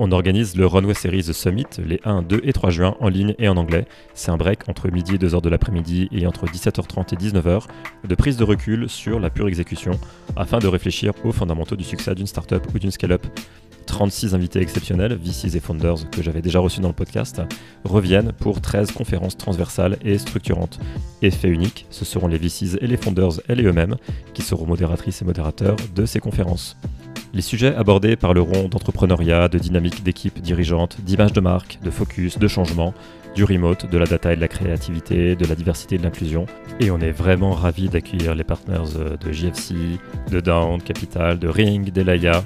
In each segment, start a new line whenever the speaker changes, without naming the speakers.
On organise le Runway Series Summit les 1, 2 et 3 juin en ligne et en anglais. C'est un break entre midi et 2h de l'après-midi et entre 17h30 et 19h de prise de recul sur la pure exécution afin de réfléchir aux fondamentaux du succès d'une startup ou d'une scale-up. 36 invités exceptionnels, VCs et founders que j'avais déjà reçus dans le podcast, reviennent pour 13 conférences transversales et structurantes. Effet unique, ce seront les VCs et les founders et eux-mêmes qui seront modératrices et modérateurs de ces conférences. Les sujets abordés par le rond d'entrepreneuriat, de dynamique d'équipe dirigeante, d'image de marque, de focus, de changement, du remote, de la data et de la créativité, de la diversité et de l'inclusion. Et on est vraiment ravis d'accueillir les partners euh, de JFC, de Down Capital, de Ring, d'Elaya,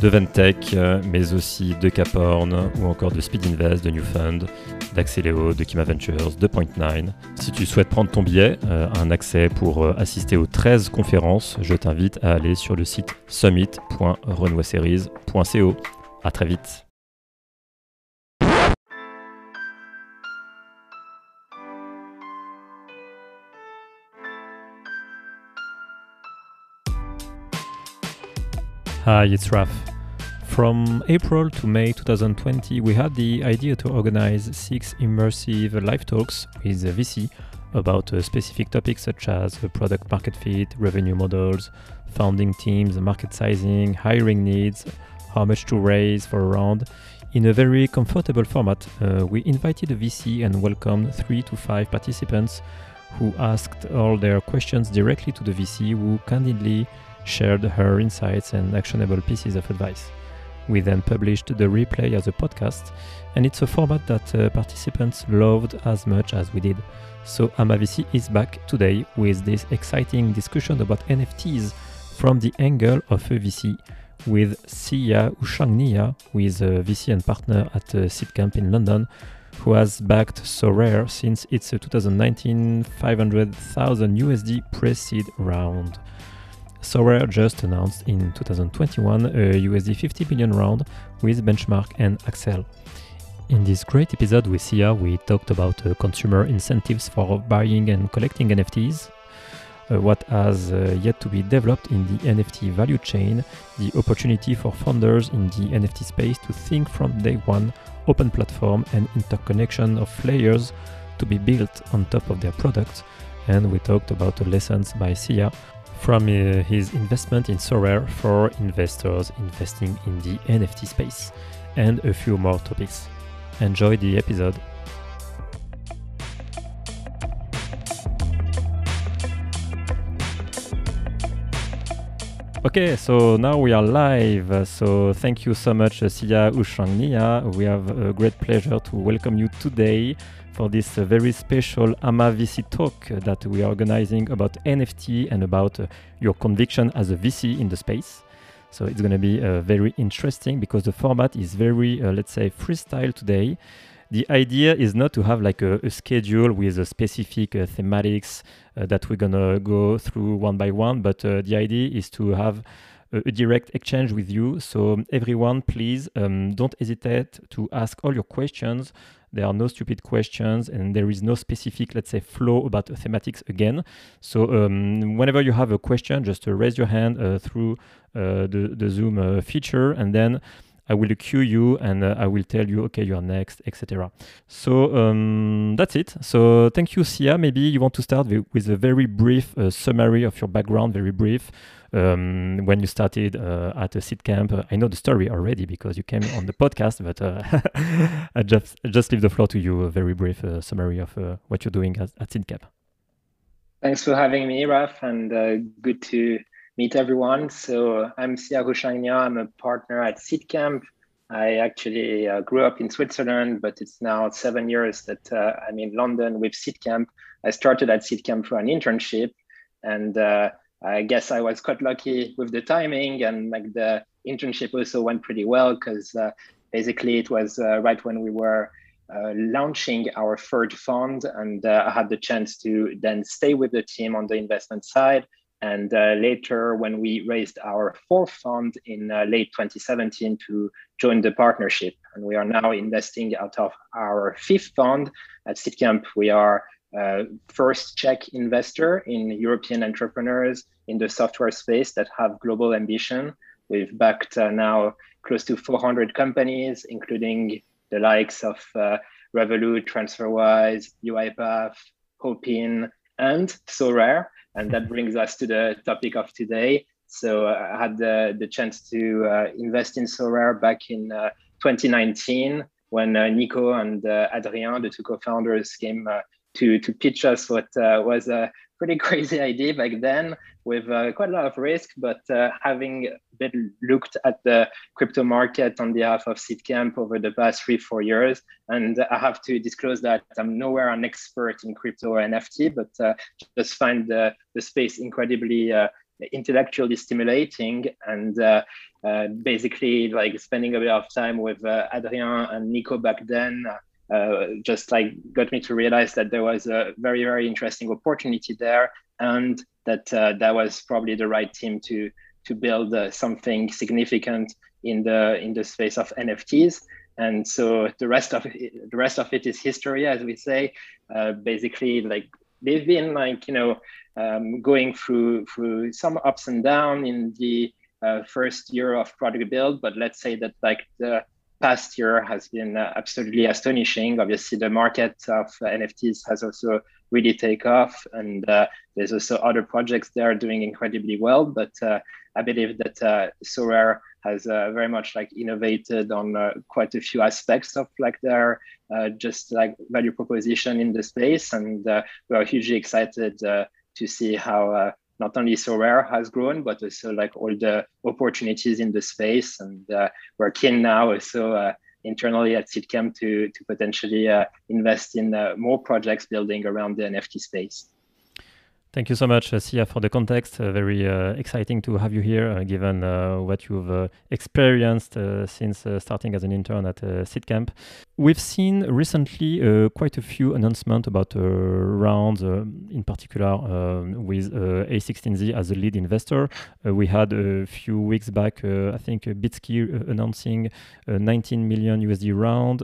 de Ventech, euh, mais aussi de Caporn ou encore de Speed Invest, de New Fund, d'Axeleo, de Kima Ventures, de Point9. Si tu souhaites prendre ton billet, euh, un accès pour assister aux 13 conférences, je t'invite à aller sur le site summit.runwayseries.co. À très vite. Hi, it's Raf. From April to May 2020, we had the idea to organize six immersive live talks with VC about specific topics such as product market fit, revenue models, founding teams, market sizing, hiring needs, how much to raise for a round. In a very comfortable format, uh, we invited a VC and welcomed three to five participants who asked all their questions directly to the VC, who candidly shared her insights and actionable pieces of advice. We then published the replay as a podcast, and it's a format that uh, participants loved as much as we did. So AmaVC is back today with this exciting discussion about NFTs from the angle of a VC with Sia Houchangnia, who is a VC and partner at uh, Seedcamp in London, who has backed Sorare since its 2019 500,000 USD pre-seed round. Sorare just announced in 2021 a USD 50 billion round with Benchmark and Accel. In this great episode with Sia, we talked about uh, consumer incentives for buying and collecting NFTs, uh, what has uh, yet to be developed in the NFT value chain, the opportunity for founders in the NFT space to think from day one open platform and interconnection of layers to be built on top of their products. And we talked about the lessons by Sia from uh, his investment in Sorare for investors investing in the NFT space, and a few more topics. Enjoy the episode. Okay, so now we are live. So thank you so much, Sia Houchangnia. We have a great pleasure to welcome you today for this uh, very special AMA VC talk that we are organizing about NFT and about uh, your conviction as a VC in the space. So it's going to be uh, very interesting because the format is very, uh, let's say, freestyle today. The idea is not to have like a, a schedule with a specific uh, thematics uh, that we're going to go through one by one, but the idea is to have a direct exchange with you. So everyone, please um, don't hesitate to ask all your questions. There are no stupid questions, and there is no specific, let's say, flow about thematics again. So um, whenever you have a question, just uh, raise your hand uh, through uh, the the Zoom feature, and then I will cue you and uh, I will tell you, okay, you are next, etc. So um, that's it. So thank you, Sia. Maybe you want to start with, with a very brief uh, summary of your background, very brief. Um, when you started uh, at a Seedcamp, uh, I know the story already because you came on the podcast, but uh, I just just leave the floor to you. A very brief summary of what you're doing at, at Seedcamp.
Thanks for having me, Raf, and good to meet everyone. So I'm Sia Houchangnia. I'm a partner at Seedcamp. I actually uh, grew up in Switzerland, but it's now seven years that uh, I'm in London with Seedcamp. I started at Seedcamp for an internship, and uh, I guess I was quite lucky with the timing, and like the internship also went pretty well because uh, basically it was uh, right when we were uh, launching our third fund, and I had the chance to then stay with the team on the investment side and uh, later, when we raised our fourth fund in uh, late 2017 to join the partnership, and we are now investing out of our fifth fund at Seedcamp. We are uh, first check investor in European entrepreneurs in the software space that have global ambition. We've backed uh, now close to 400 companies, including the likes of uh, Revolut, TransferWise, UiPath, Hopin, and Sorare. And that brings us to the topic of today. So uh, I had the, the chance to uh, invest in Sorare back in uh, 2019 when uh, Nico and uh, Adrien, the two co-founders, came to, to pitch us what was a pretty crazy idea back then with uh, quite a lot of risk, but uh, having been looked at the crypto market on behalf of Seedcamp over the past three, four years. And I have to disclose that I'm nowhere an expert in crypto or NFT, but uh, just find the, the space incredibly uh, intellectually stimulating and uh, uh, basically like spending a bit of time with Adrien and Nico back then uh, just like got me to realize that there was a very very interesting opportunity there and that uh, that was probably the right team to to build uh, something significant in the in the space of NFTs and so the rest of it, the rest of it is history as we say. Uh, basically like they've been like you know um, going through through some ups and downs in the uh, first year of product build but let's say that like the past year has been uh, absolutely astonishing. Obviously, the market of NFTs has also really take off, and uh, there's also other projects that are doing incredibly well. But uh, I believe that uh, Sorare has uh, very much like innovated on uh, quite a few aspects of like their just like value proposition in the space, and we are hugely excited to see how not only Sorare has grown, but also like all the opportunities in the space. And uh, we're keen now also uh, internally at Seedcamp to, to potentially uh, invest in uh, more projects building around the NFT space.
Thank you so much, uh, Sia, for the context. Uh, very exciting to have you here, given what you've experienced since starting as an intern at uh, Seedcamp. We've seen recently uh, quite a few announcements about uh, rounds, uh, in particular with A16Z as a lead investor. we had a few weeks back, I think, Bitski announcing a 19 million USD round.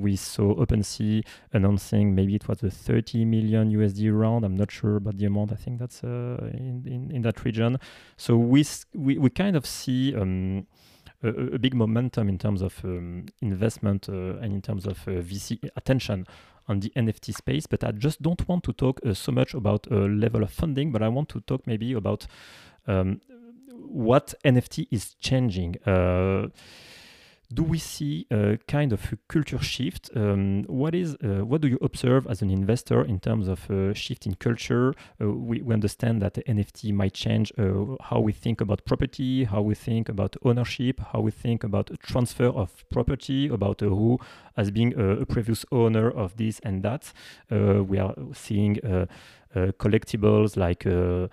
we saw OpenSea announcing maybe it was a 30 million USD round. I'm not sure about the amount I think that's uh, in, in, in that region. So we we, we kind of see. Um, a, big momentum in terms of um, investment uh, and in terms of uh, VC attention on the NFT space. But I just don't want to talk uh, so much about a level of funding, but I want to talk maybe about um, what NFT is changing. Uh, do we see a kind of a culture shift? Um, what is uh, what do you observe as an investor in terms of a shift in culture? Uh, we, we, understand that NFT might change uh, how we think about property, how we think about ownership, how we think about transfer of property, about uh, who as being a, previous owner of this and that. Uh, we are seeing uh, collectibles like uh,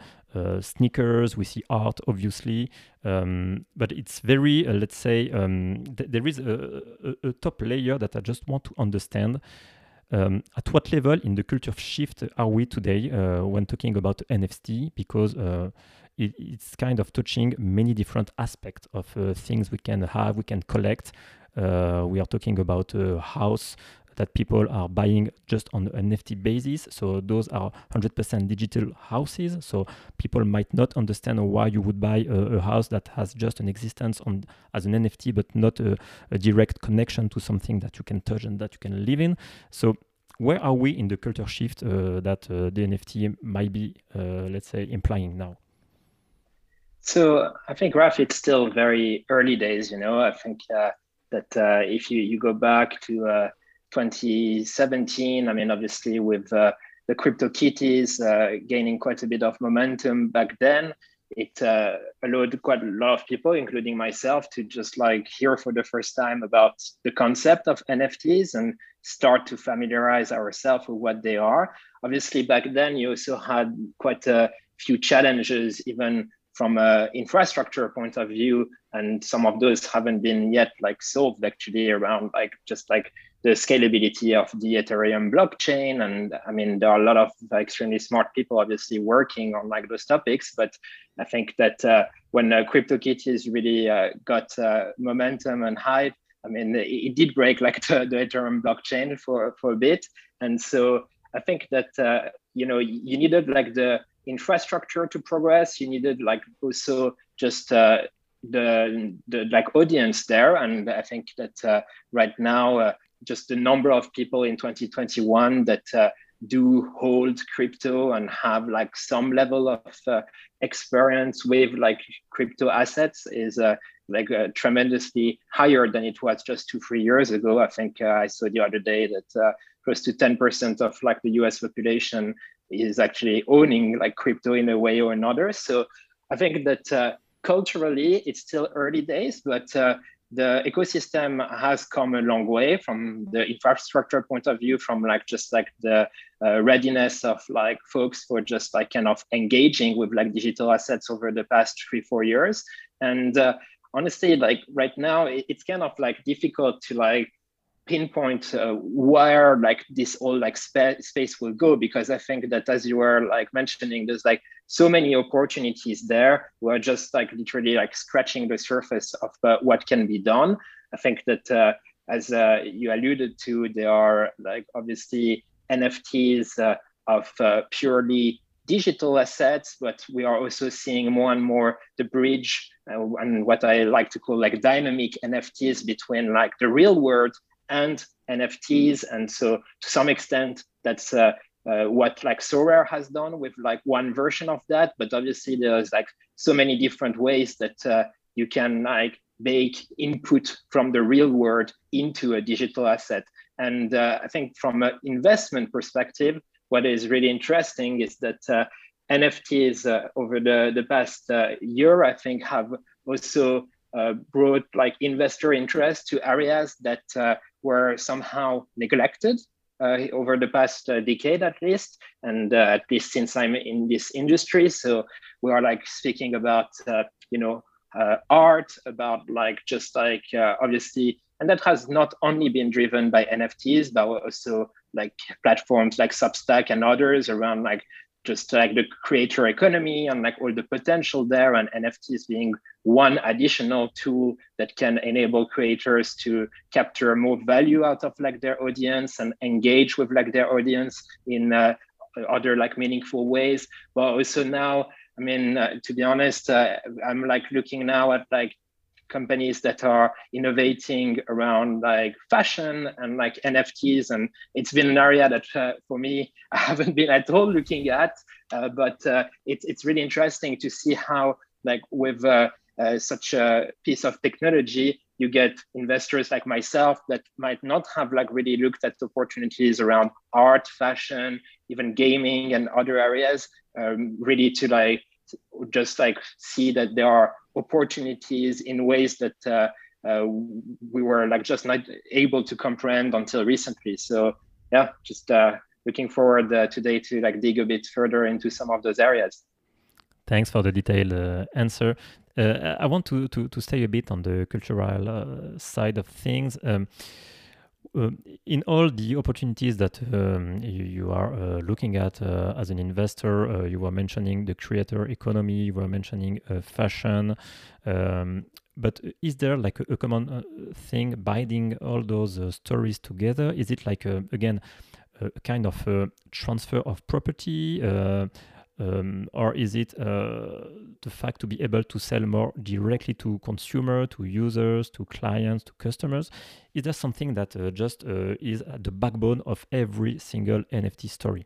sneakers, we see art, obviously, um, but it's very, uh, let's say, um, th- there is a, a, a, top layer that I just want to understand. Um, at what level in the culture shift are we today uh, when talking about NFT? Because uh, it, it's kind of touching many different aspects of uh, things we can have, we can collect. Uh, we are talking about a house that people are buying just on an NFT basis. So those are 100% digital houses. So people might not understand why you would buy a, a house that has just an existence on as an NFT, but not a, a direct connection to something that you can touch and that you can live in. So where are we in the culture shift uh, that uh, the NFT might be, uh, let's say, implying now?
So I think, Raf, it's still very early days. You know, I think uh, that uh, if you you go back to uh, 2017. I mean, obviously with uh, the CryptoKitties uh, gaining quite a bit of momentum back then, it uh, allowed quite a lot of people, including myself, to just like hear for the first time about the concept of NFTs and start to familiarize ourselves with what they are. Obviously, back then you also had quite a few challenges, even from an infrastructure point of view, and some of those haven't been yet like solved actually around like just like the scalability of the Ethereum blockchain. And I mean, there are a lot of extremely smart people obviously working on like those topics. But I think that uh, when uh, CryptoKitties really uh, got uh, momentum and hype, I mean, it, it, did break like the, the Ethereum blockchain for, for a bit. And so I think that, uh, you know, you needed like the infrastructure to progress. You needed like also just uh, the the like audience there, and I think that uh, right now uh, just the number of people in 2021 that uh, do hold crypto and have like some level of uh, experience with like crypto assets is uh, like uh, tremendously higher than it was just two three years ago. I think uh, i saw the other day that uh, close to 10% of like the us population is actually owning like crypto in a way or another. So i think that culturally it's still early days but the ecosystem has come a long way from the infrastructure point of view from like just like the uh, readiness of like folks for just like kind of engaging with like digital assets over the past three four years. And uh, honestly like right now it, it's kind of like difficult to like pinpoint uh, where like this all like spa- space will go because i think that as you were like mentioning there's like so many opportunities there. We're just like literally like scratching the surface of uh, what can be done. I think that uh, as uh, you alluded to there are like obviously nfts uh, of uh, purely digital assets but we are also seeing more and more the bridge and what i like to call like dynamic nfts between like the real world and NFTs. And so to some extent, that's uh, uh, what like Sorare has done with like one version of that. But obviously there's like so many different ways that uh, you can like make input from the real world into a digital asset. And uh, I think from an investment perspective, what is really interesting is that uh, NFTs uh, over the, the past year, I think have also uh, brought like investor interest to areas that uh, were somehow neglected uh, over the past uh, decade at least and uh, at least since i'm in this industry. So we are like speaking about uh, you know uh, art about like just like uh, obviously and that has not only been driven by nfts but also like platforms like substack and others around like just like the creator economy and like all the potential there and nfts being one additional tool that can enable creators to capture more value out of like their audience and engage with like their audience in uh, other like meaningful ways. But also now i mean uh, to be honest uh, i'm like looking now at like companies that are innovating around like fashion and like NFTs. And it's been an area that uh, for me, I haven't been at all looking at, uh, but uh, it, it's really interesting to see how like with uh, uh, such a piece of technology, you get investors like myself that might not have like really looked at opportunities around art, fashion, even gaming and other areas, um, really to like just like see that there are opportunities in ways that uh, uh, we were like just not able to comprehend until recently. So yeah, just uh, looking forward uh, today to like dig a bit further into some of those areas.
Thanks for the detailed uh, answer. Uh, I want to, to, to stay a bit on the cultural side of things. Um, uh, in all the opportunities that um, you, you, are uh, looking at uh, as an investor, uh, you were mentioning the creator economy, you were mentioning uh, fashion. Um, but is there like a, a common uh, thing binding all those stories together? Is it like, again, a kind of transfer of property? Um, or is it uh, the fact to be able to sell more directly to consumer, to users, to clients, to customers? Is there something that uh, just uh, is at the backbone of every single NFT story?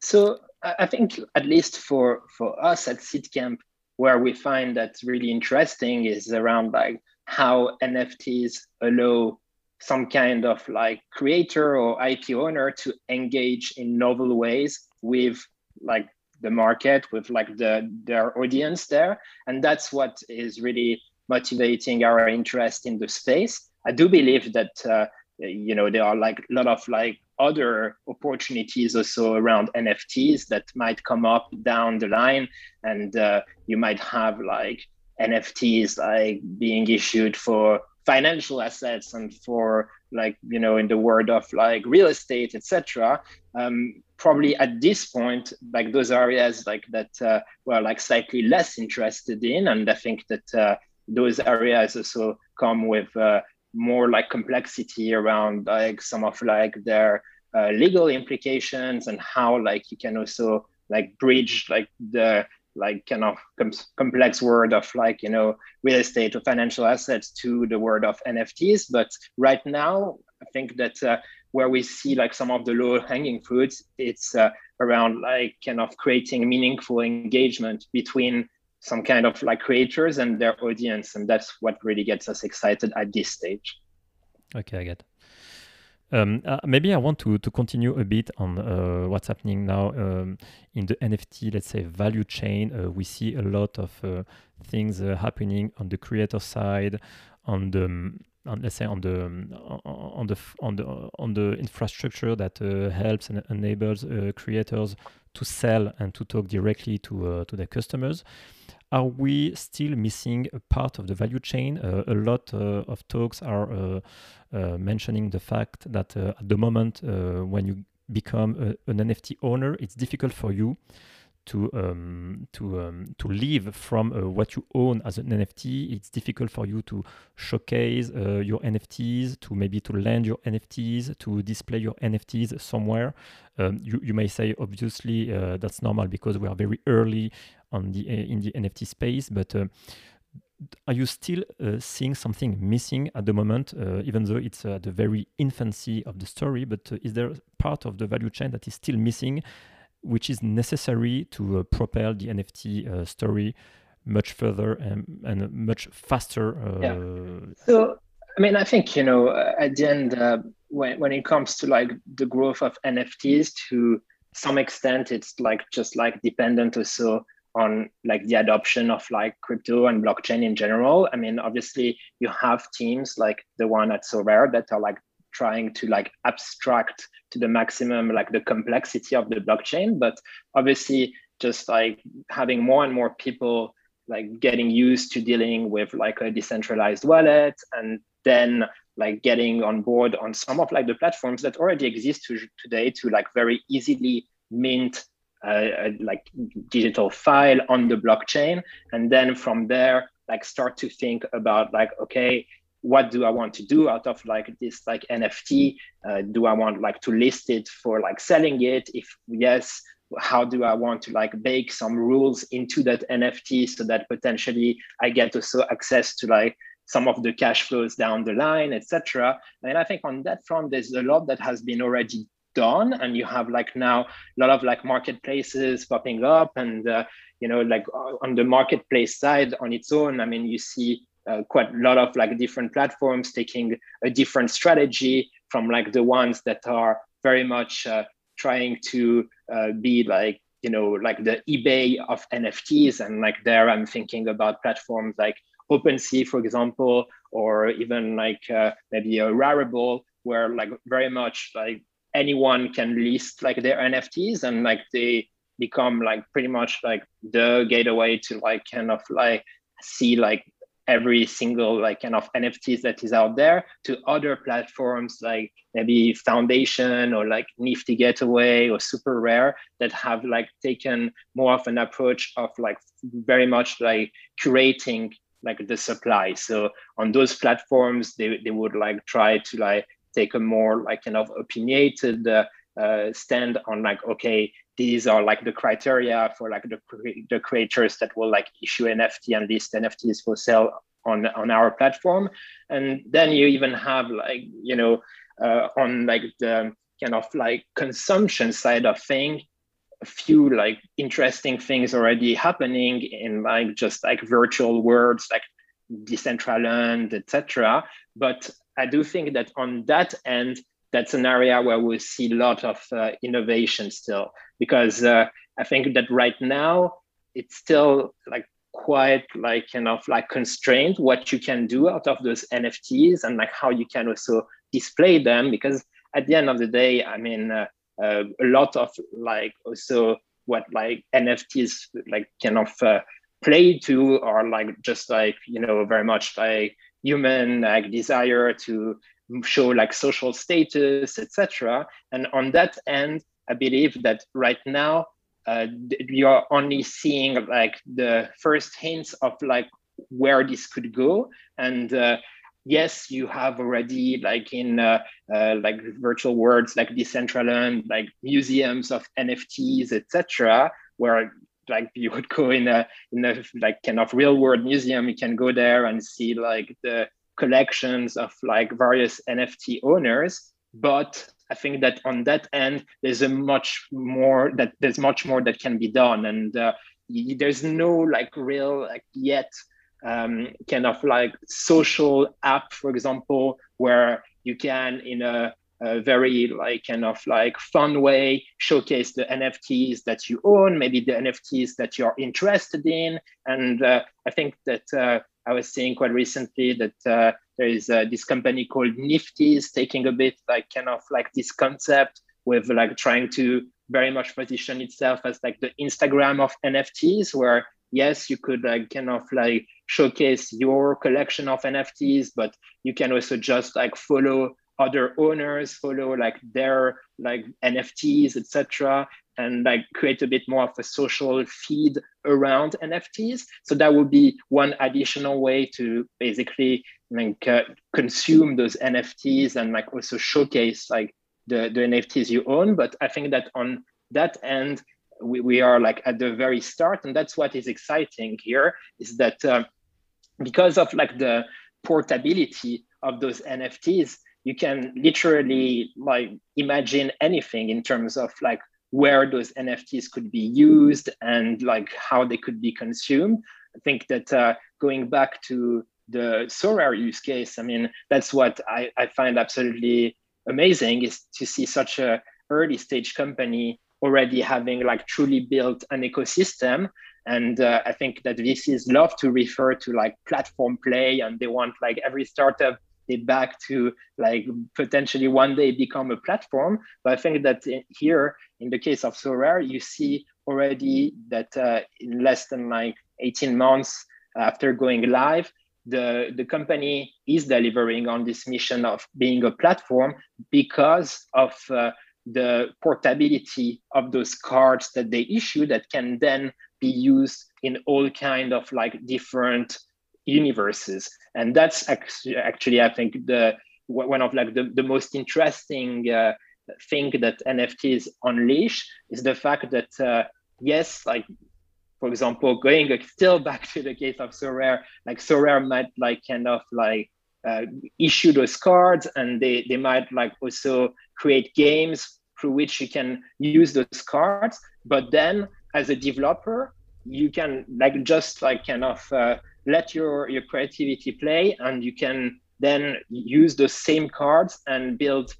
So I think at least for for us at Seedcamp, where we find that's really interesting is around like how NFTs allow some kind of like creator or IP owner to engage in novel ways with like the market with like the their audience there. And that's what is really motivating our interest in the space. I do believe that uh, you know there are like a lot of like other opportunities also around nfts that might come up down the line. And uh, you might have like nfts like being issued for financial assets and for like you know in the world of like real estate etc um, probably at this point like those areas like that uh, were like slightly less interested in and i think that uh, those areas also come with uh, more like complexity around like some of like their uh, legal implications and how like you can also like bridge like the like kind of com- complex word of like you know real estate or financial assets to the word of nfts but right now i think that uh, where we see like some of the low hanging fruits it's uh, around like kind of creating meaningful engagement between some kind of like creators and their audience. And that's what really gets us excited at this stage.
Okay i get um, uh, maybe I want to, to continue a bit on uh, what's happening now um, in the NFT, let's say, value chain. Uh, we see a lot of uh, things uh, happening on the creator side, on the um, on, let's say on the um, on the on the on the infrastructure that uh, helps and enables creators to sell and to talk directly to to their customers are we still missing a part of the value chain? Uh, a lot uh, of talks are uh, uh mentioning the fact that uh, at the moment, uh, when you become a, an NFT owner, it's difficult for you to um, to um, to live from uh, what you own as an NFT. It's difficult for you to showcase uh, your NFTs, to maybe to lend your NFTs, to display your NFTs somewhere. Um, you you may say obviously uh, that's normal because we are very early on the in the NFT space, but uh, are you still uh, seeing something missing at the moment, uh, even though it's at the very infancy of the story? But uh, is there part of the value chain that is still missing, which is necessary to uh, propel the NFT uh, story much further and, and much faster?
yeah. So, I mean, I think you know, at the end, when when it comes to like the growth of NFTs, to some extent, it's like just like dependent also on like the adoption of like crypto and blockchain in general. I mean, obviously you have teams like the one at Sorare that are like trying to like abstract to the maximum like the complexity of the blockchain, but obviously just like having more and more people like getting used to dealing with like a decentralized wallet and then like getting on board on some of like the platforms that already exist to, today to like very easily mint like digital file on the blockchain and then from there like start to think about like okay what do i want to do out of like this like nft uh, do i want like to list it for like selling it? If yes how do i want to like bake some rules into that nft so that potentially i get also access to like some of the cash flows down the line etc and i think on that front there's a lot that has been already done and you have like now a lot of like marketplaces popping up and uh, you know like uh, on the marketplace side on its own i mean you see uh, quite a lot of like different platforms taking a different strategy from like the ones that are very much uh, trying to uh, be like you know like the ebay of nfts and like there i'm thinking about platforms like OpenSea, for example, or even like uh, maybe a Rarible, where like very much like anyone can list like their NFTs and like they become like pretty much like the gateway to like kind of like see like every single like kind of NFTs that is out there to other platforms like maybe Foundation or like Nifty Gateway or Super Rare that have like taken more of an approach of like very much like curating like the supply. So on those platforms, they, they would like try to like take a more like kind of opinionated uh, uh, stand on like okay these are like the criteria for like the, the creators that will like issue nft and list nfts for sale on on our platform. And then you even have like you know uh, on like the kind of like consumption side of thing a few like interesting things already happening in like just like virtual worlds like decentraland etc but I do think that on that end, that's an area where we see a lot of uh, innovation still, because uh, I think that right now it's still like quite like kind of like constrained what you can do out of those NFTs and like how you can also display them. Because at the end of the day, I mean, uh, uh a lot of like also what like NFTs like kind of uh, play to are like just like you know very much like human like desire to show like social status, etc. And on that end, I believe that right now uh, you are only seeing like the first hints of like where this could go. And uh, yes, you have already like in uh, uh like virtual worlds like Decentraland, like museums of NFTs, etc., where like you would go in a in a like kind of real world museum you can go there and see like the collections of like various nft owners. But i think that on that end there's a much more that there's much more that can be done. And uh, there's no like real like yet um, kind of like social app for example where you can in a a very like kind of like fun way showcase the nfts that you own maybe the nfts that you're interested in. And uh, i think that uh, i was seeing quite recently that uh, there is uh, this company called niftyz taking a bit like kind of like this concept with like trying to very much position itself as like the instagram of nfts where yes you could like kind of like showcase your collection of nfts but you can also just like follow other owners follow like their like nfts etc and like create a bit more of a social feed around nfts so that would be one additional way to basically like uh, consume those nfts and like also showcase like the, the nfts you own. But i think that on that end we, we are like at the very start and that's what is exciting here is that uh, because of like the portability of those nfts you can literally like imagine anything in terms of like where those NFTs could be used and like how they could be consumed. I think that uh, going back to the Sorare use case, I mean, that's what I, I find absolutely amazing is to see such a early stage company already having like truly built an ecosystem. And uh, I think that VCs love to refer to like platform play and they want like every startup it back to like potentially one day become a platform. But I think that here, in the case of Sorare, you see already that uh, in less than like 18 months after going live, the, the company is delivering on this mission of being a platform because of uh, the portability of those cards that they issue that can then be used in all kind of like different universes. And that's actually, actually i think the one of like the, the most interesting uh, thing that nfts unleash is the fact that uh, yes like for example going still back to the case of sorare like sorare might like kind of like uh, issue those cards and they they might like also create games through which you can use those cards. But then as a developer you can like just like kind of uh, let your your creativity play and you can then use those same cards and build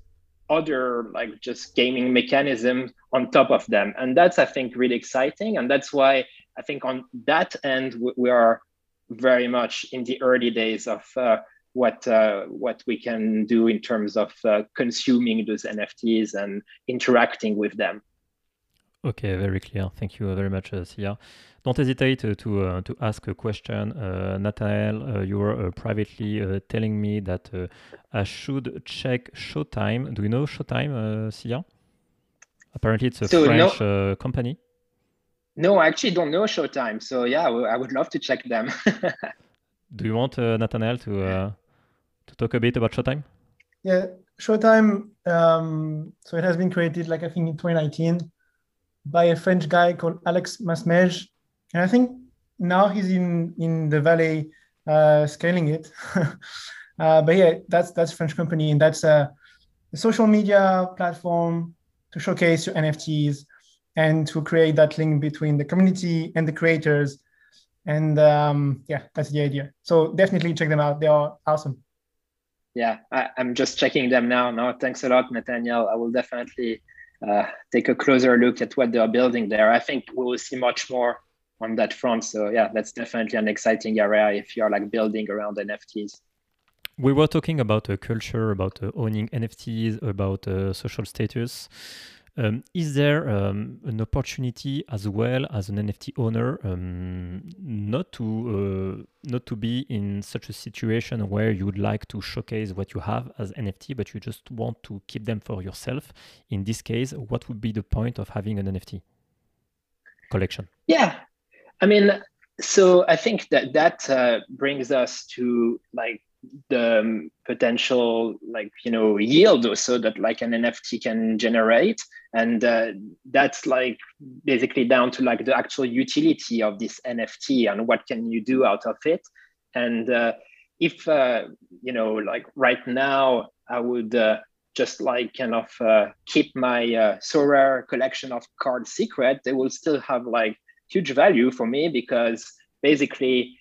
other like just gaming mechanisms on top of them. And that's i think really exciting. And that's why i think on that end we are very much in the early days of uh, what uh, what we can do in terms of uh, consuming those nfts and interacting with them
okay very clear thank you very much uh, sia don't hesitate uh, to uh, to ask a question. Uh, Nathanael, you were privately telling me that I should check Showtime. Do you know Showtime, Sia? Apparently, it's a so French no, company.
No, I actually don't know Showtime. So yeah, I would love to check them.
Do you want Nathanael to to talk a bit about Showtime?
Yeah, Showtime. Um, so it has been created, like I think, in 2019 by a French guy called Alex Masmej. And I think now he's in in the valley uh, scaling it. uh, but yeah, that's that's French company, and that's a, social media platform to showcase your NFTs and to create that link between the community and the creators. And um, yeah, that's the idea. So definitely check them out. They are awesome.
Yeah, I, am just checking them now. No, thanks a lot, Nathaniel. I will definitely uh, take a closer look at what they are building there. I think we will see much more on that front. So yeah, that's definitely an exciting area if you're like building around NFTs.
We were talking about a culture, about uh, owning NFTs, about uh, social status. Um, is there um, an opportunity as well as an NFT owner um, not to uh, not to be in such a situation where you would like to showcase what you have as NFT, but you just want to keep them for yourself? In this case, what would be the point of having an NFT collection?
Yeah, I mean, so I think that that uh, brings us to like the um, potential like you know yield also that like an nft can generate. And uh, that's like basically down to like the actual utility of this nft and what can you do out of it. And uh, if uh, you know like right now i would uh, just like kind of uh, keep my uh, Sorare collection of cards secret, they will still have like huge value for me because basically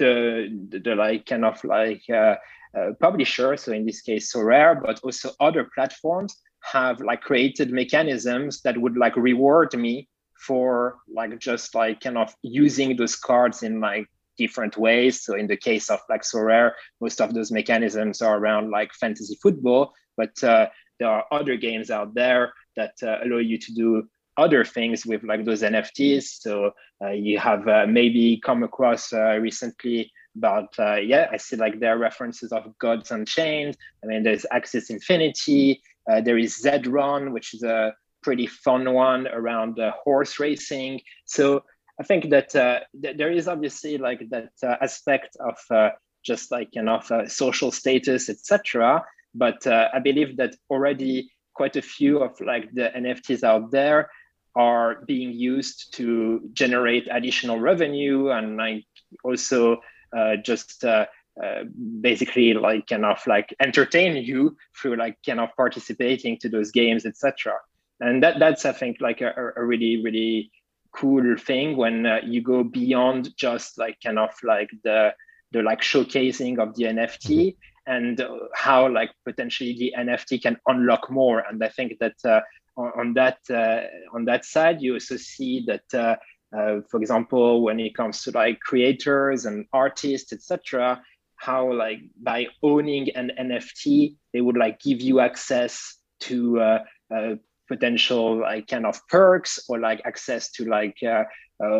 the, the, like kind of like uh, uh, publisher, so in this case Sorare, but also other platforms have like created mechanisms that would like reward me for like just like kind of using those cards in like different ways. So in the case of like Sorare, most of those mechanisms are around like fantasy football, but uh, there are other games out there that uh, allow you to do other things with like those NFTs. So uh, you have uh, maybe come across uh, recently about uh, yeah, I see like there are references of Gods Unchained. I mean, there's Axie Infinity. Uh, there is ZED RUN, which is a pretty fun one around horse racing. So I think that th- there is obviously like that aspect of just like enough social status, etc. But I believe that already quite a few of like the NFTs out there are being used to generate additional revenue. And like also uh, just uh, uh, basically like kind of like entertain you through like kind of participating to those games etc and that that's i think like a, a really really cool thing when uh, you go beyond just like kind of like the the like showcasing of the nft mm-hmm. and how like potentially the nft can unlock more. And i think that on, that uh, on that side, you also see that, uh, uh, for example, when it comes to like creators and artists, etc., how like by owning an NFT, they would like give you access to uh, uh, potential like kind of perks or like access to like uh,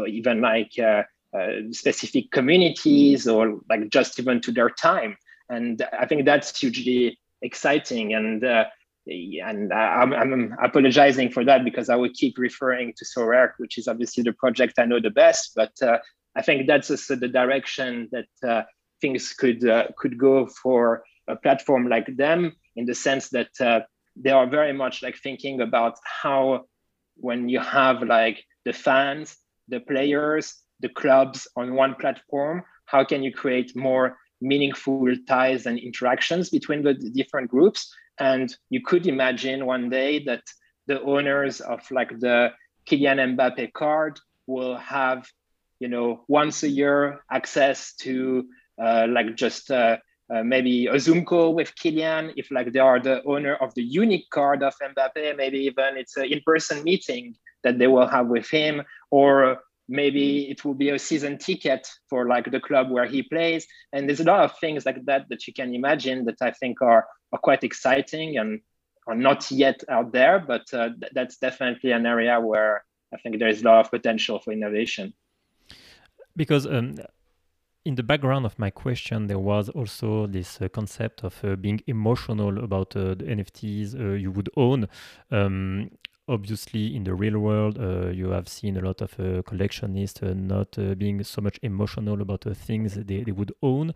even like specific communities or like just even to their time. And I think that's hugely exciting. And and I'm, I'm, apologizing for that because I would keep referring to Sorare, which is obviously the project I know the best. But uh, I think that's also the direction that uh, things could uh, could go for a platform like them, in the sense that uh, they are very much like thinking about how when you have like the fans, the players, the clubs on one platform, how can you create more meaningful ties and interactions between the different groups and you could imagine one day that the owners of like the Kylian Mbappe card will have, you know, once a year access to uh, like just uh, uh, maybe a Zoom call with Kylian. If like they are the owner of the unique card of Mbappe, maybe even it's an in-person meeting that they will have with him, or maybe it will be a season ticket for like the club where he plays. And there's a lot of things like that that you can imagine that i think are, are quite exciting and are not yet out there but uh, th- that's definitely an area where i think there is a lot of potential for innovation.
Because um, in the background of my question there was also this uh, concept of uh, being emotional about uh, the nfts uh, you would own. Um, obviously in the real world uh, you have seen a lot of uh, collectionists uh, not uh, being so much emotional about the things they, they would own.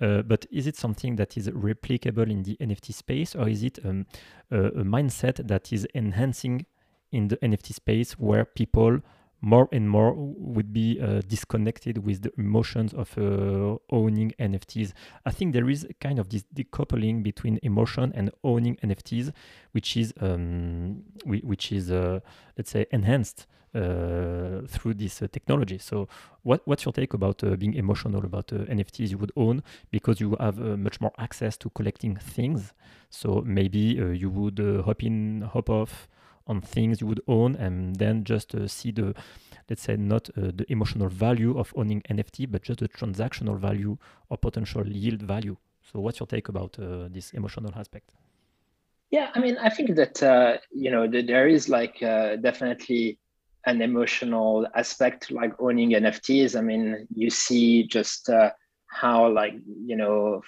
Uh, but is it something that is replicable in the nft space or is it um, a mindset that is enhancing in the nft space where people more and more would be uh, disconnected with the emotions of uh, owning NFTs. I think there is kind of this decoupling between emotion and owning NFTs, which is um, which is uh, let's say enhanced uh, through this uh, technology. So, what what's your take about uh, being emotional about NFTs you would own because you have much more access to collecting things? So maybe you would hop in, hop off on things you would own and then just uh, see the let's say not uh, the emotional value of owning nft but just the transactional value or potential yield value. So what's your take about uh, this emotional aspect?
Yeah i mean i think that uh, you know there is like uh, definitely an emotional aspect like owning nfts i mean you see just uh, how like you know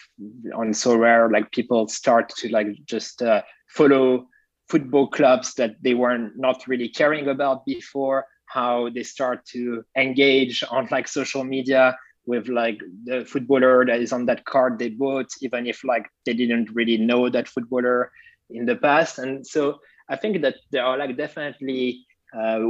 on Sorare like people start to like just follow football clubs that they were not really caring about before how they start to engage on like social media with like the footballer that is on that card they bought, even if like they didn't really know that footballer in the past. And so I think that there are like definitely uh,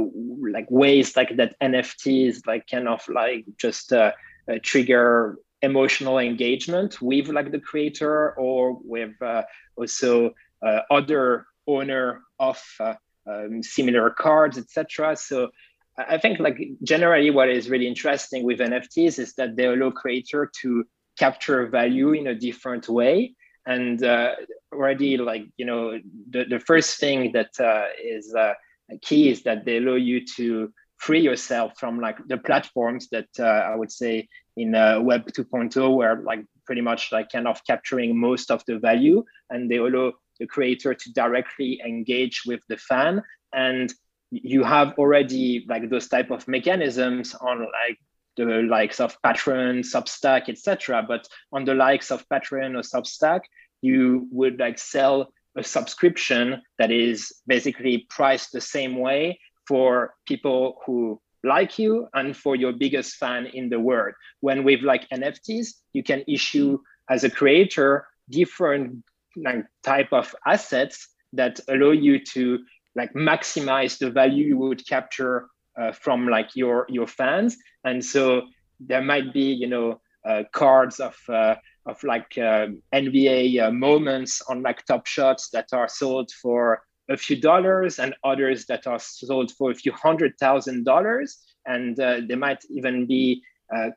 like ways like that NFTs like kind of like just uh, uh, trigger emotional engagement with like the creator or with uh, also uh, other owner of uh, um, similar cards, etc. So I think like generally what is really interesting with NFTs is that they allow creator to capture value in a different way. And uh, already like, you know, the, the first thing that uh, is uh, key is that they allow you to free yourself from like the platforms that uh, I would say in uh, Web 2.0 where like pretty much like kind of capturing most of the value and they allow the creator to directly engage with the fan and you have already like those type of mechanisms on like the likes of Patreon, Substack, etc. But on the likes of Patreon or Substack, you would like sell a subscription that is basically priced the same way for people who like you and for your biggest fan in the world. When with like NFTs, you can issue as a creator different like type of assets that allow you to like maximize the value you would capture uh, from like your your fans. And so there might be you know uh, cards of uh, of like uh, nba uh, moments on like top shots that are sold for a few dollars and others that are sold for a few hundred thousand dollars. And uh, there might even be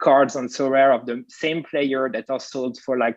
cards on Sorare of the same player that are sold for like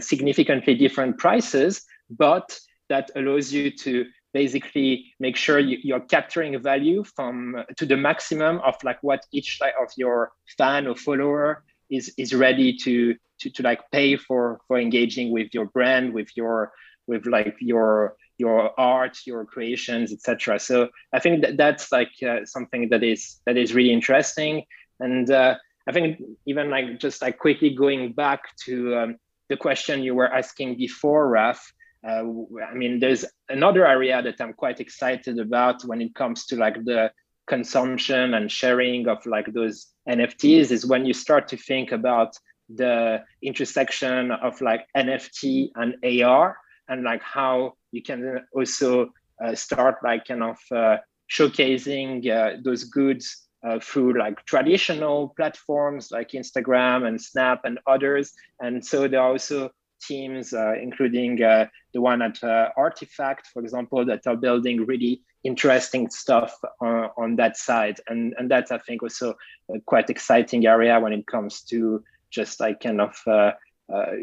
significantly different prices but that allows you to basically make sure you, are capturing value from uh, to the maximum of like what each of your fan or follower is is ready to to, to like pay for for engaging with your brand with your with like your your art your creations etc so i think that that's like uh, something that is that is really interesting. And uh, i think even like just like quickly going back to um, the question you were asking before raf uh, I mean, there's another area that I'm quite excited about when it comes to like the consumption and sharing of like those NFTs is when you start to think about the intersection of like NFT and AR and like how you can also uh, start like kind of uh, showcasing uh, those goods uh, through like traditional platforms like Instagram and Snap and others. And so there are also teams, uh, including uh, the one at uh, Artifact, for example, that are building really interesting stuff on that side. And, and that's, I think, also a quite exciting area when it comes to just like kind of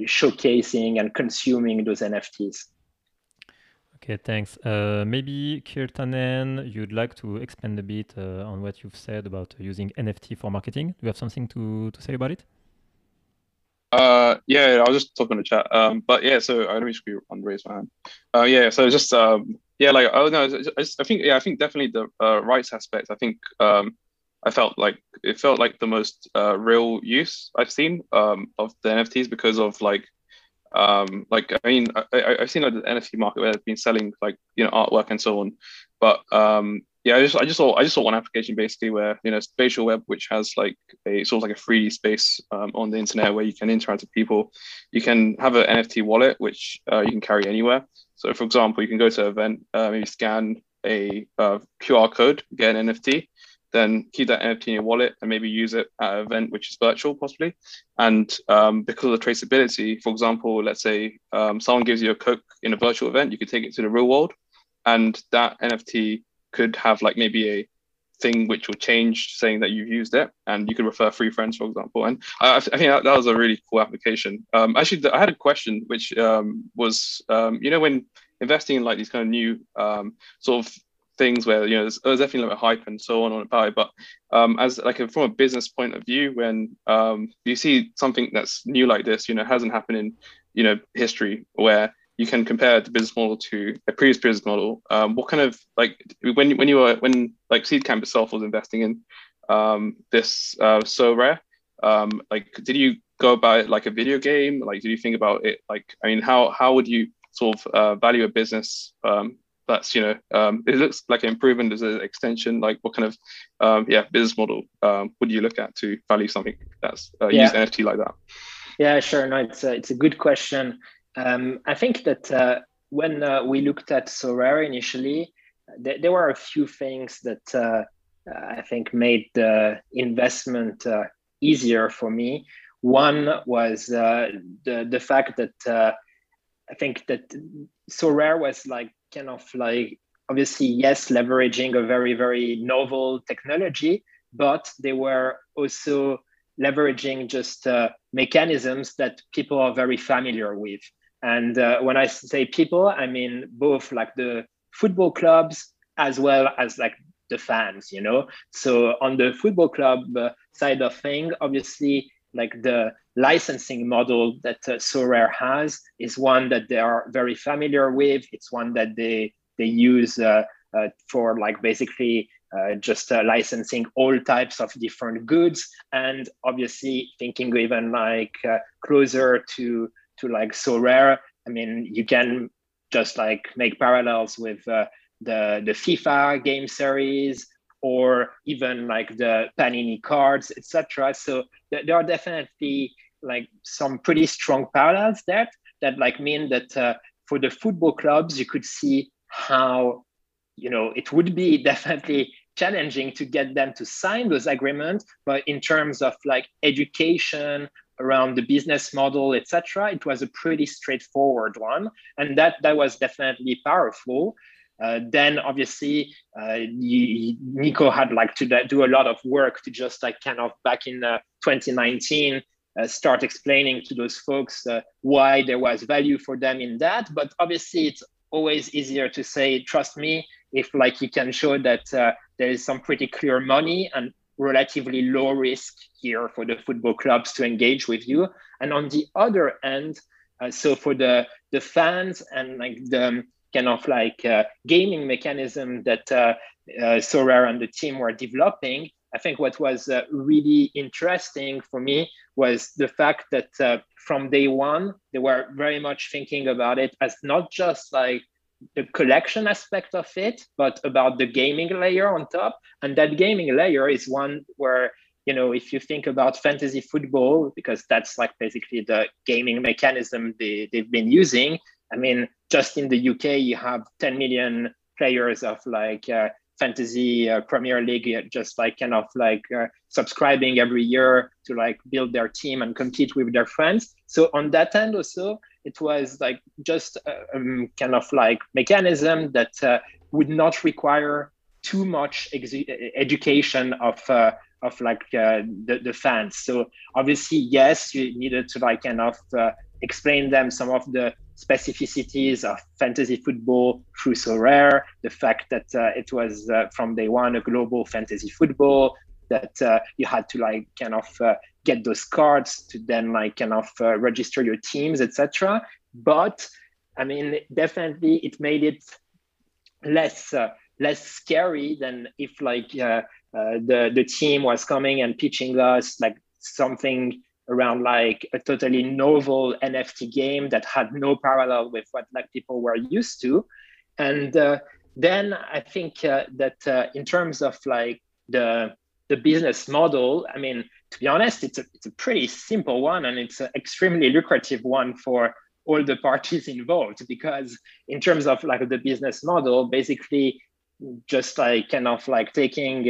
showcasing and consuming those NFTs.
Okay, thanks. Uh, maybe Keertanen, you'd like to expand a bit uh, on what you've said about using NFT for marketing. Do you have something to, to say about it?
Uh, yeah, I was just talking in the chat. Um, but yeah, so I let me on raise my hand. Uh, yeah, so just um, yeah, like oh no, I, I think yeah, I think definitely the uh, rights aspect. I think um, I felt like it felt like the most uh, real use I've seen um, of the NFTs because of like um like i mean I, i've seen like the nft market where they've been selling like you know artwork and so on but um yeah, I just I just saw I just saw one application basically where you know spatial web, which has like a sort of like a 3D space um, on the internet where you can interact with people. You can have an NFT wallet which uh, you can carry anywhere. So, for example, you can go to an event, uh, maybe scan a uh, QR code, get an NFT, then keep that NFT in your wallet and maybe use it at an event which is virtual, possibly. And um, because of the traceability, for example, let's say um, someone gives you a Coke in a virtual event, you could take it to the real world, and that NFT could have like maybe a thing which will change saying that you've used it and you could refer three friends for example and i, I think that, that, was a really cool application um, actually i had a question which um, was um, you know when investing in like these kind of new um, sort of things where you know there's, there's definitely a hype and so on on about it but um, as like a, from a business point of view when um, you see something that's new like this you know hasn't happened in you know history where you can compare the business model to a previous business model. Um, what kind of like when when you were when like Seedcamp itself was investing in um, this uh, Sorare? Um, like, did you go about it like a video game? Like, did you think about it like I mean, how how would you sort of uh, value a business um, that's you know um, it looks like an improvement as an extension like what kind of um, yeah business model um, would you look at to value something that's uh, yeah. use nft like that?
Yeah sure. No it's a, it's a good question. Um, i think that uh, when uh, we looked at sorare initially th- there were a few things that uh, i think made the investment uh, easier for me. One was uh, the the fact that I think that Sorare was like kind of like obviously yes leveraging a very very novel technology but they were also leveraging just uh, mechanisms that people are very familiar with. And uh, when i say people i mean both like the football clubs as well as like the fans you know? So on the football club uh, side of thing obviously like the licensing model that uh, Sorare has is one that they are very familiar with. It's one that they they use uh, uh, for like basically uh, just uh, licensing all types of different goods, and obviously thinking even like uh, closer to to like Sorare. I mean, you can just like make parallels with the the FIFA game series or even like the Panini cards, etc. So th- there are definitely like some pretty strong parallels there that like mean that uh, for the football clubs you could see how you know it would be definitely challenging to get them to sign those agreements. But in terms of like education around the business model etc it was a pretty straightforward one. And that that was definitely powerful uh, then obviously uh, Nico had like to do a lot of work to just like kind of back in uh, 2019 uh, start explaining to those folks uh, why there was value for them in that. But obviously, it's always easier to say, trust me, if like you can show that uh, there is some pretty clear money and relatively low risk here for the football clubs to engage with you. And on the other end, so for the the fans and like the kind of like uh, gaming mechanism that uh, uh, Sorare and the team were developing, I think what was uh, really interesting for me was the fact that from day one, they were very much thinking about it as not just like the collection aspect of it, but about the gaming layer on top. And that gaming layer is one where, you know, if you think about fantasy football, because that's like basically the gaming mechanism they, they've been using. I mean, just in the UK, you have 10 million players of like uh, fantasy uh, Premier League, uh, just like kind of like uh, subscribing every year to like build their team and compete with their friends. So on that end also, it was like just uh, um, kind of like mechanism that uh, would not require too much ex- education of uh, of like the, the fans. So obviously, yes, you needed to like kind of explain them some of the specificities of fantasy football through Sorare, the fact that uh, it was uh, from day one a global fantasy football, that uh, you had to like kind of uh, get those cards to then like kind of uh, register your teams, etc. But I mean, definitely it made it less uh, less scary than if like the the team was coming and pitching us like something around like a totally novel NFT game that had no parallel with what like people were used to. And uh, then I think uh, that uh, in terms of like the the business model, I mean, to be honest, it's a it's a pretty simple one and it's an extremely lucrative one for all the parties involved because in terms of like the business model, basically just like kind of like taking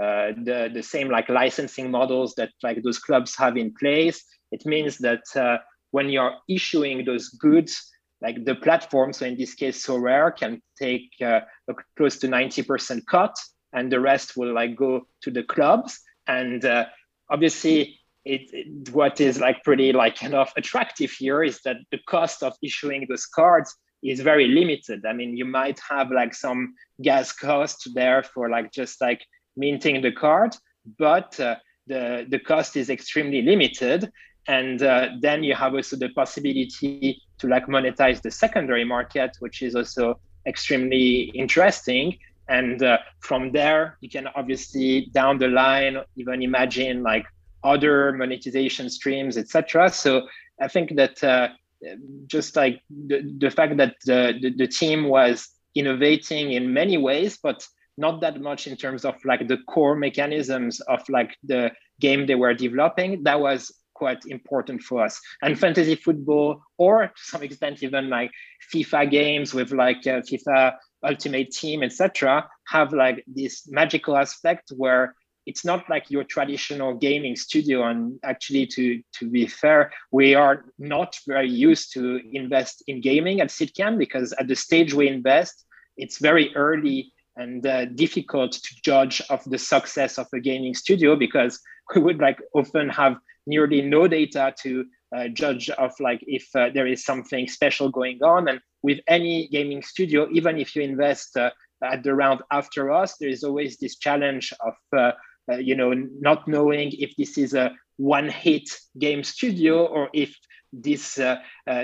uh, the, the same like licensing models that like those clubs have in place. It means that uh, when you're issuing those goods, like the platform, so in this case, Sorare can take uh, a close to 90% cut and the rest will like go to the clubs. And uh, obviously it, it, what is like pretty like kind of attractive here is that the cost of issuing those cards is very limited. I mean, you might have like some gas cost there for like just like minting the card, but uh, the, the cost is extremely limited. And uh, then you have also the possibility to like monetize the secondary market, which is also extremely interesting. And uh, from there, you can obviously down the line even imagine like other monetization streams, etc. So I think that uh, just like the, the fact that the, the, the team was innovating in many ways, but not that much in terms of like the core mechanisms of like the game they were developing. That was quite important for us. And fantasy football, or to some extent even like FIFA games with like uh, FIFA Ultimate Team, etc., have like this magical aspect where it's not like your traditional gaming studio and actually to to be fair we are not very used to invest in gaming at Seedcamp because at the stage we invest it's very early and uh, difficult to judge of the success of a gaming studio because we would like often have nearly no data to uh, judge of like if uh, there is something special going on. And with any gaming studio even if you invest uh, at the round after us there is always this challenge of uh, uh, you know, not knowing if this is a one-hit game studio or if this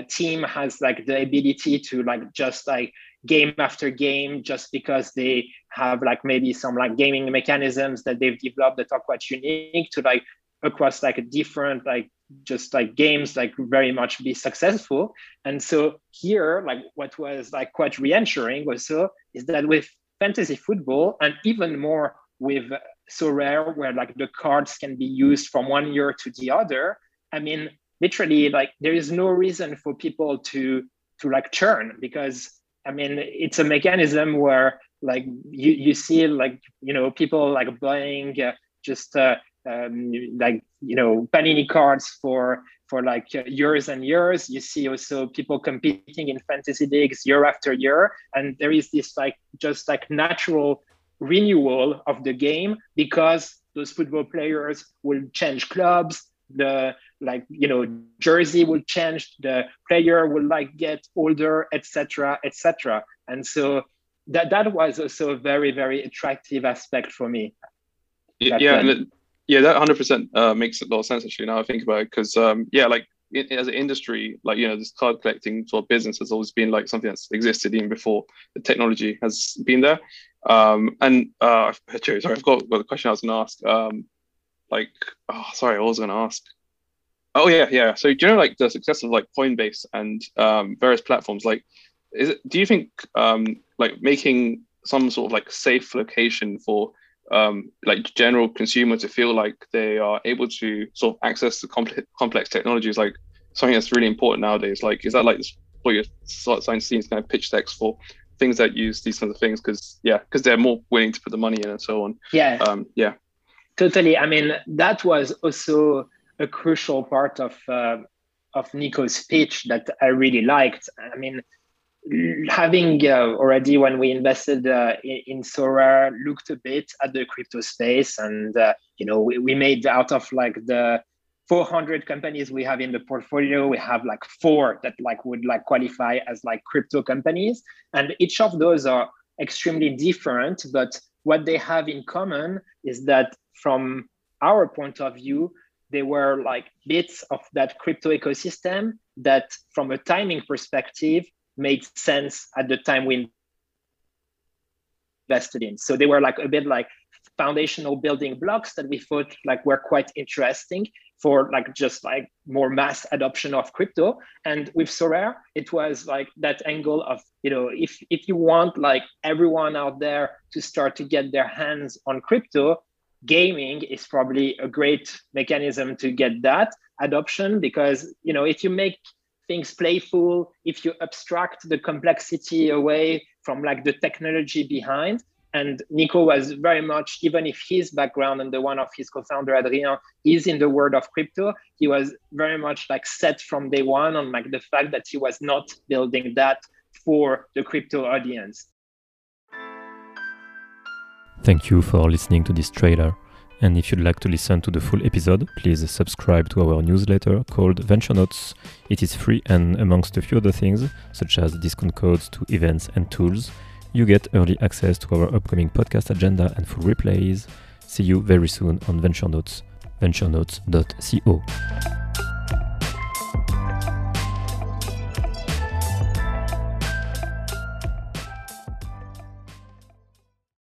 team has like the ability to like just like game after game just because they have like maybe some like gaming mechanisms that they've developed that are quite unique to like across like a different like just like games like very much be successful. And so here like what was like quite reassuring also is that with fantasy football and even more with Sorare where like the cards can be used from one year to the other i mean literally like there is no reason for people to to like churn because i mean it's a mechanism where like you you see like you know people like buying uh, just uh, um, like you know panini cards for for like uh, years and years. You see also people competing in fantasy leagues year after year. And there is this like just like natural renewal of the game because those football players will change clubs. The like you know jersey will change the player will like get older etc etc and so that that was also a very very attractive aspect for me
yeah yeah that 100% uh, makes a lot of sense actually now i think about it because um, yeah like as an industry, like you know, this card collecting sort of business has always been like something that's existed even before the technology has been there. Um, and uh, sorry, I've got, got a question I was going to ask. Um, like, oh, sorry, I was going to ask. Oh yeah, yeah. So do you know like the success of like Coinbase and um, various platforms? Like, is it? Do you think um, like making some sort of like safe location for um, like general consumer to feel like they are able to sort of access the complex complex technologies like something that's really important nowadays like is that like what your science teams kind of pitch decks for things that use these kinds of things because yeah because they're more willing to put the money in and so on
yeah
um, yeah
totally i mean that was also a crucial part of uh, of nico's speech that i really liked. I mean having uh, already when we invested uh, in, in Sorare looked a bit at the crypto space and uh, you know we, we made out of like the 400 companies we have in the portfolio we have like four that like would like qualify as like crypto companies. And each of those are extremely different but what they have in common is that from our point of view they were like bits of that crypto ecosystem that from a timing perspective made sense at the time we invested in. So they were like a bit like foundational building blocks that we thought like were quite interesting for like just like more mass adoption of crypto. And with Sorare, it was like that angle of, you know, if if you want like everyone out there to start to get their hands on crypto, gaming is probably a great mechanism to get that adoption because, you know, if you make things playful, if you abstract the complexity away from like the technology behind. And Nico was very much, even if his background and the one of his co-founder Adrien is in the world of crypto, he was very much like set from day one on like the fact that he was not building that for the crypto audience.
Thank you for listening to this trailer. And if you'd like to listen to the full episode, please subscribe to our newsletter called Venture Notes. It is free, and amongst a few other things, such as discount codes to events and tools, you get early access to our upcoming podcast agenda and full replays. See you very soon on Venture Notes, venturenotes.co.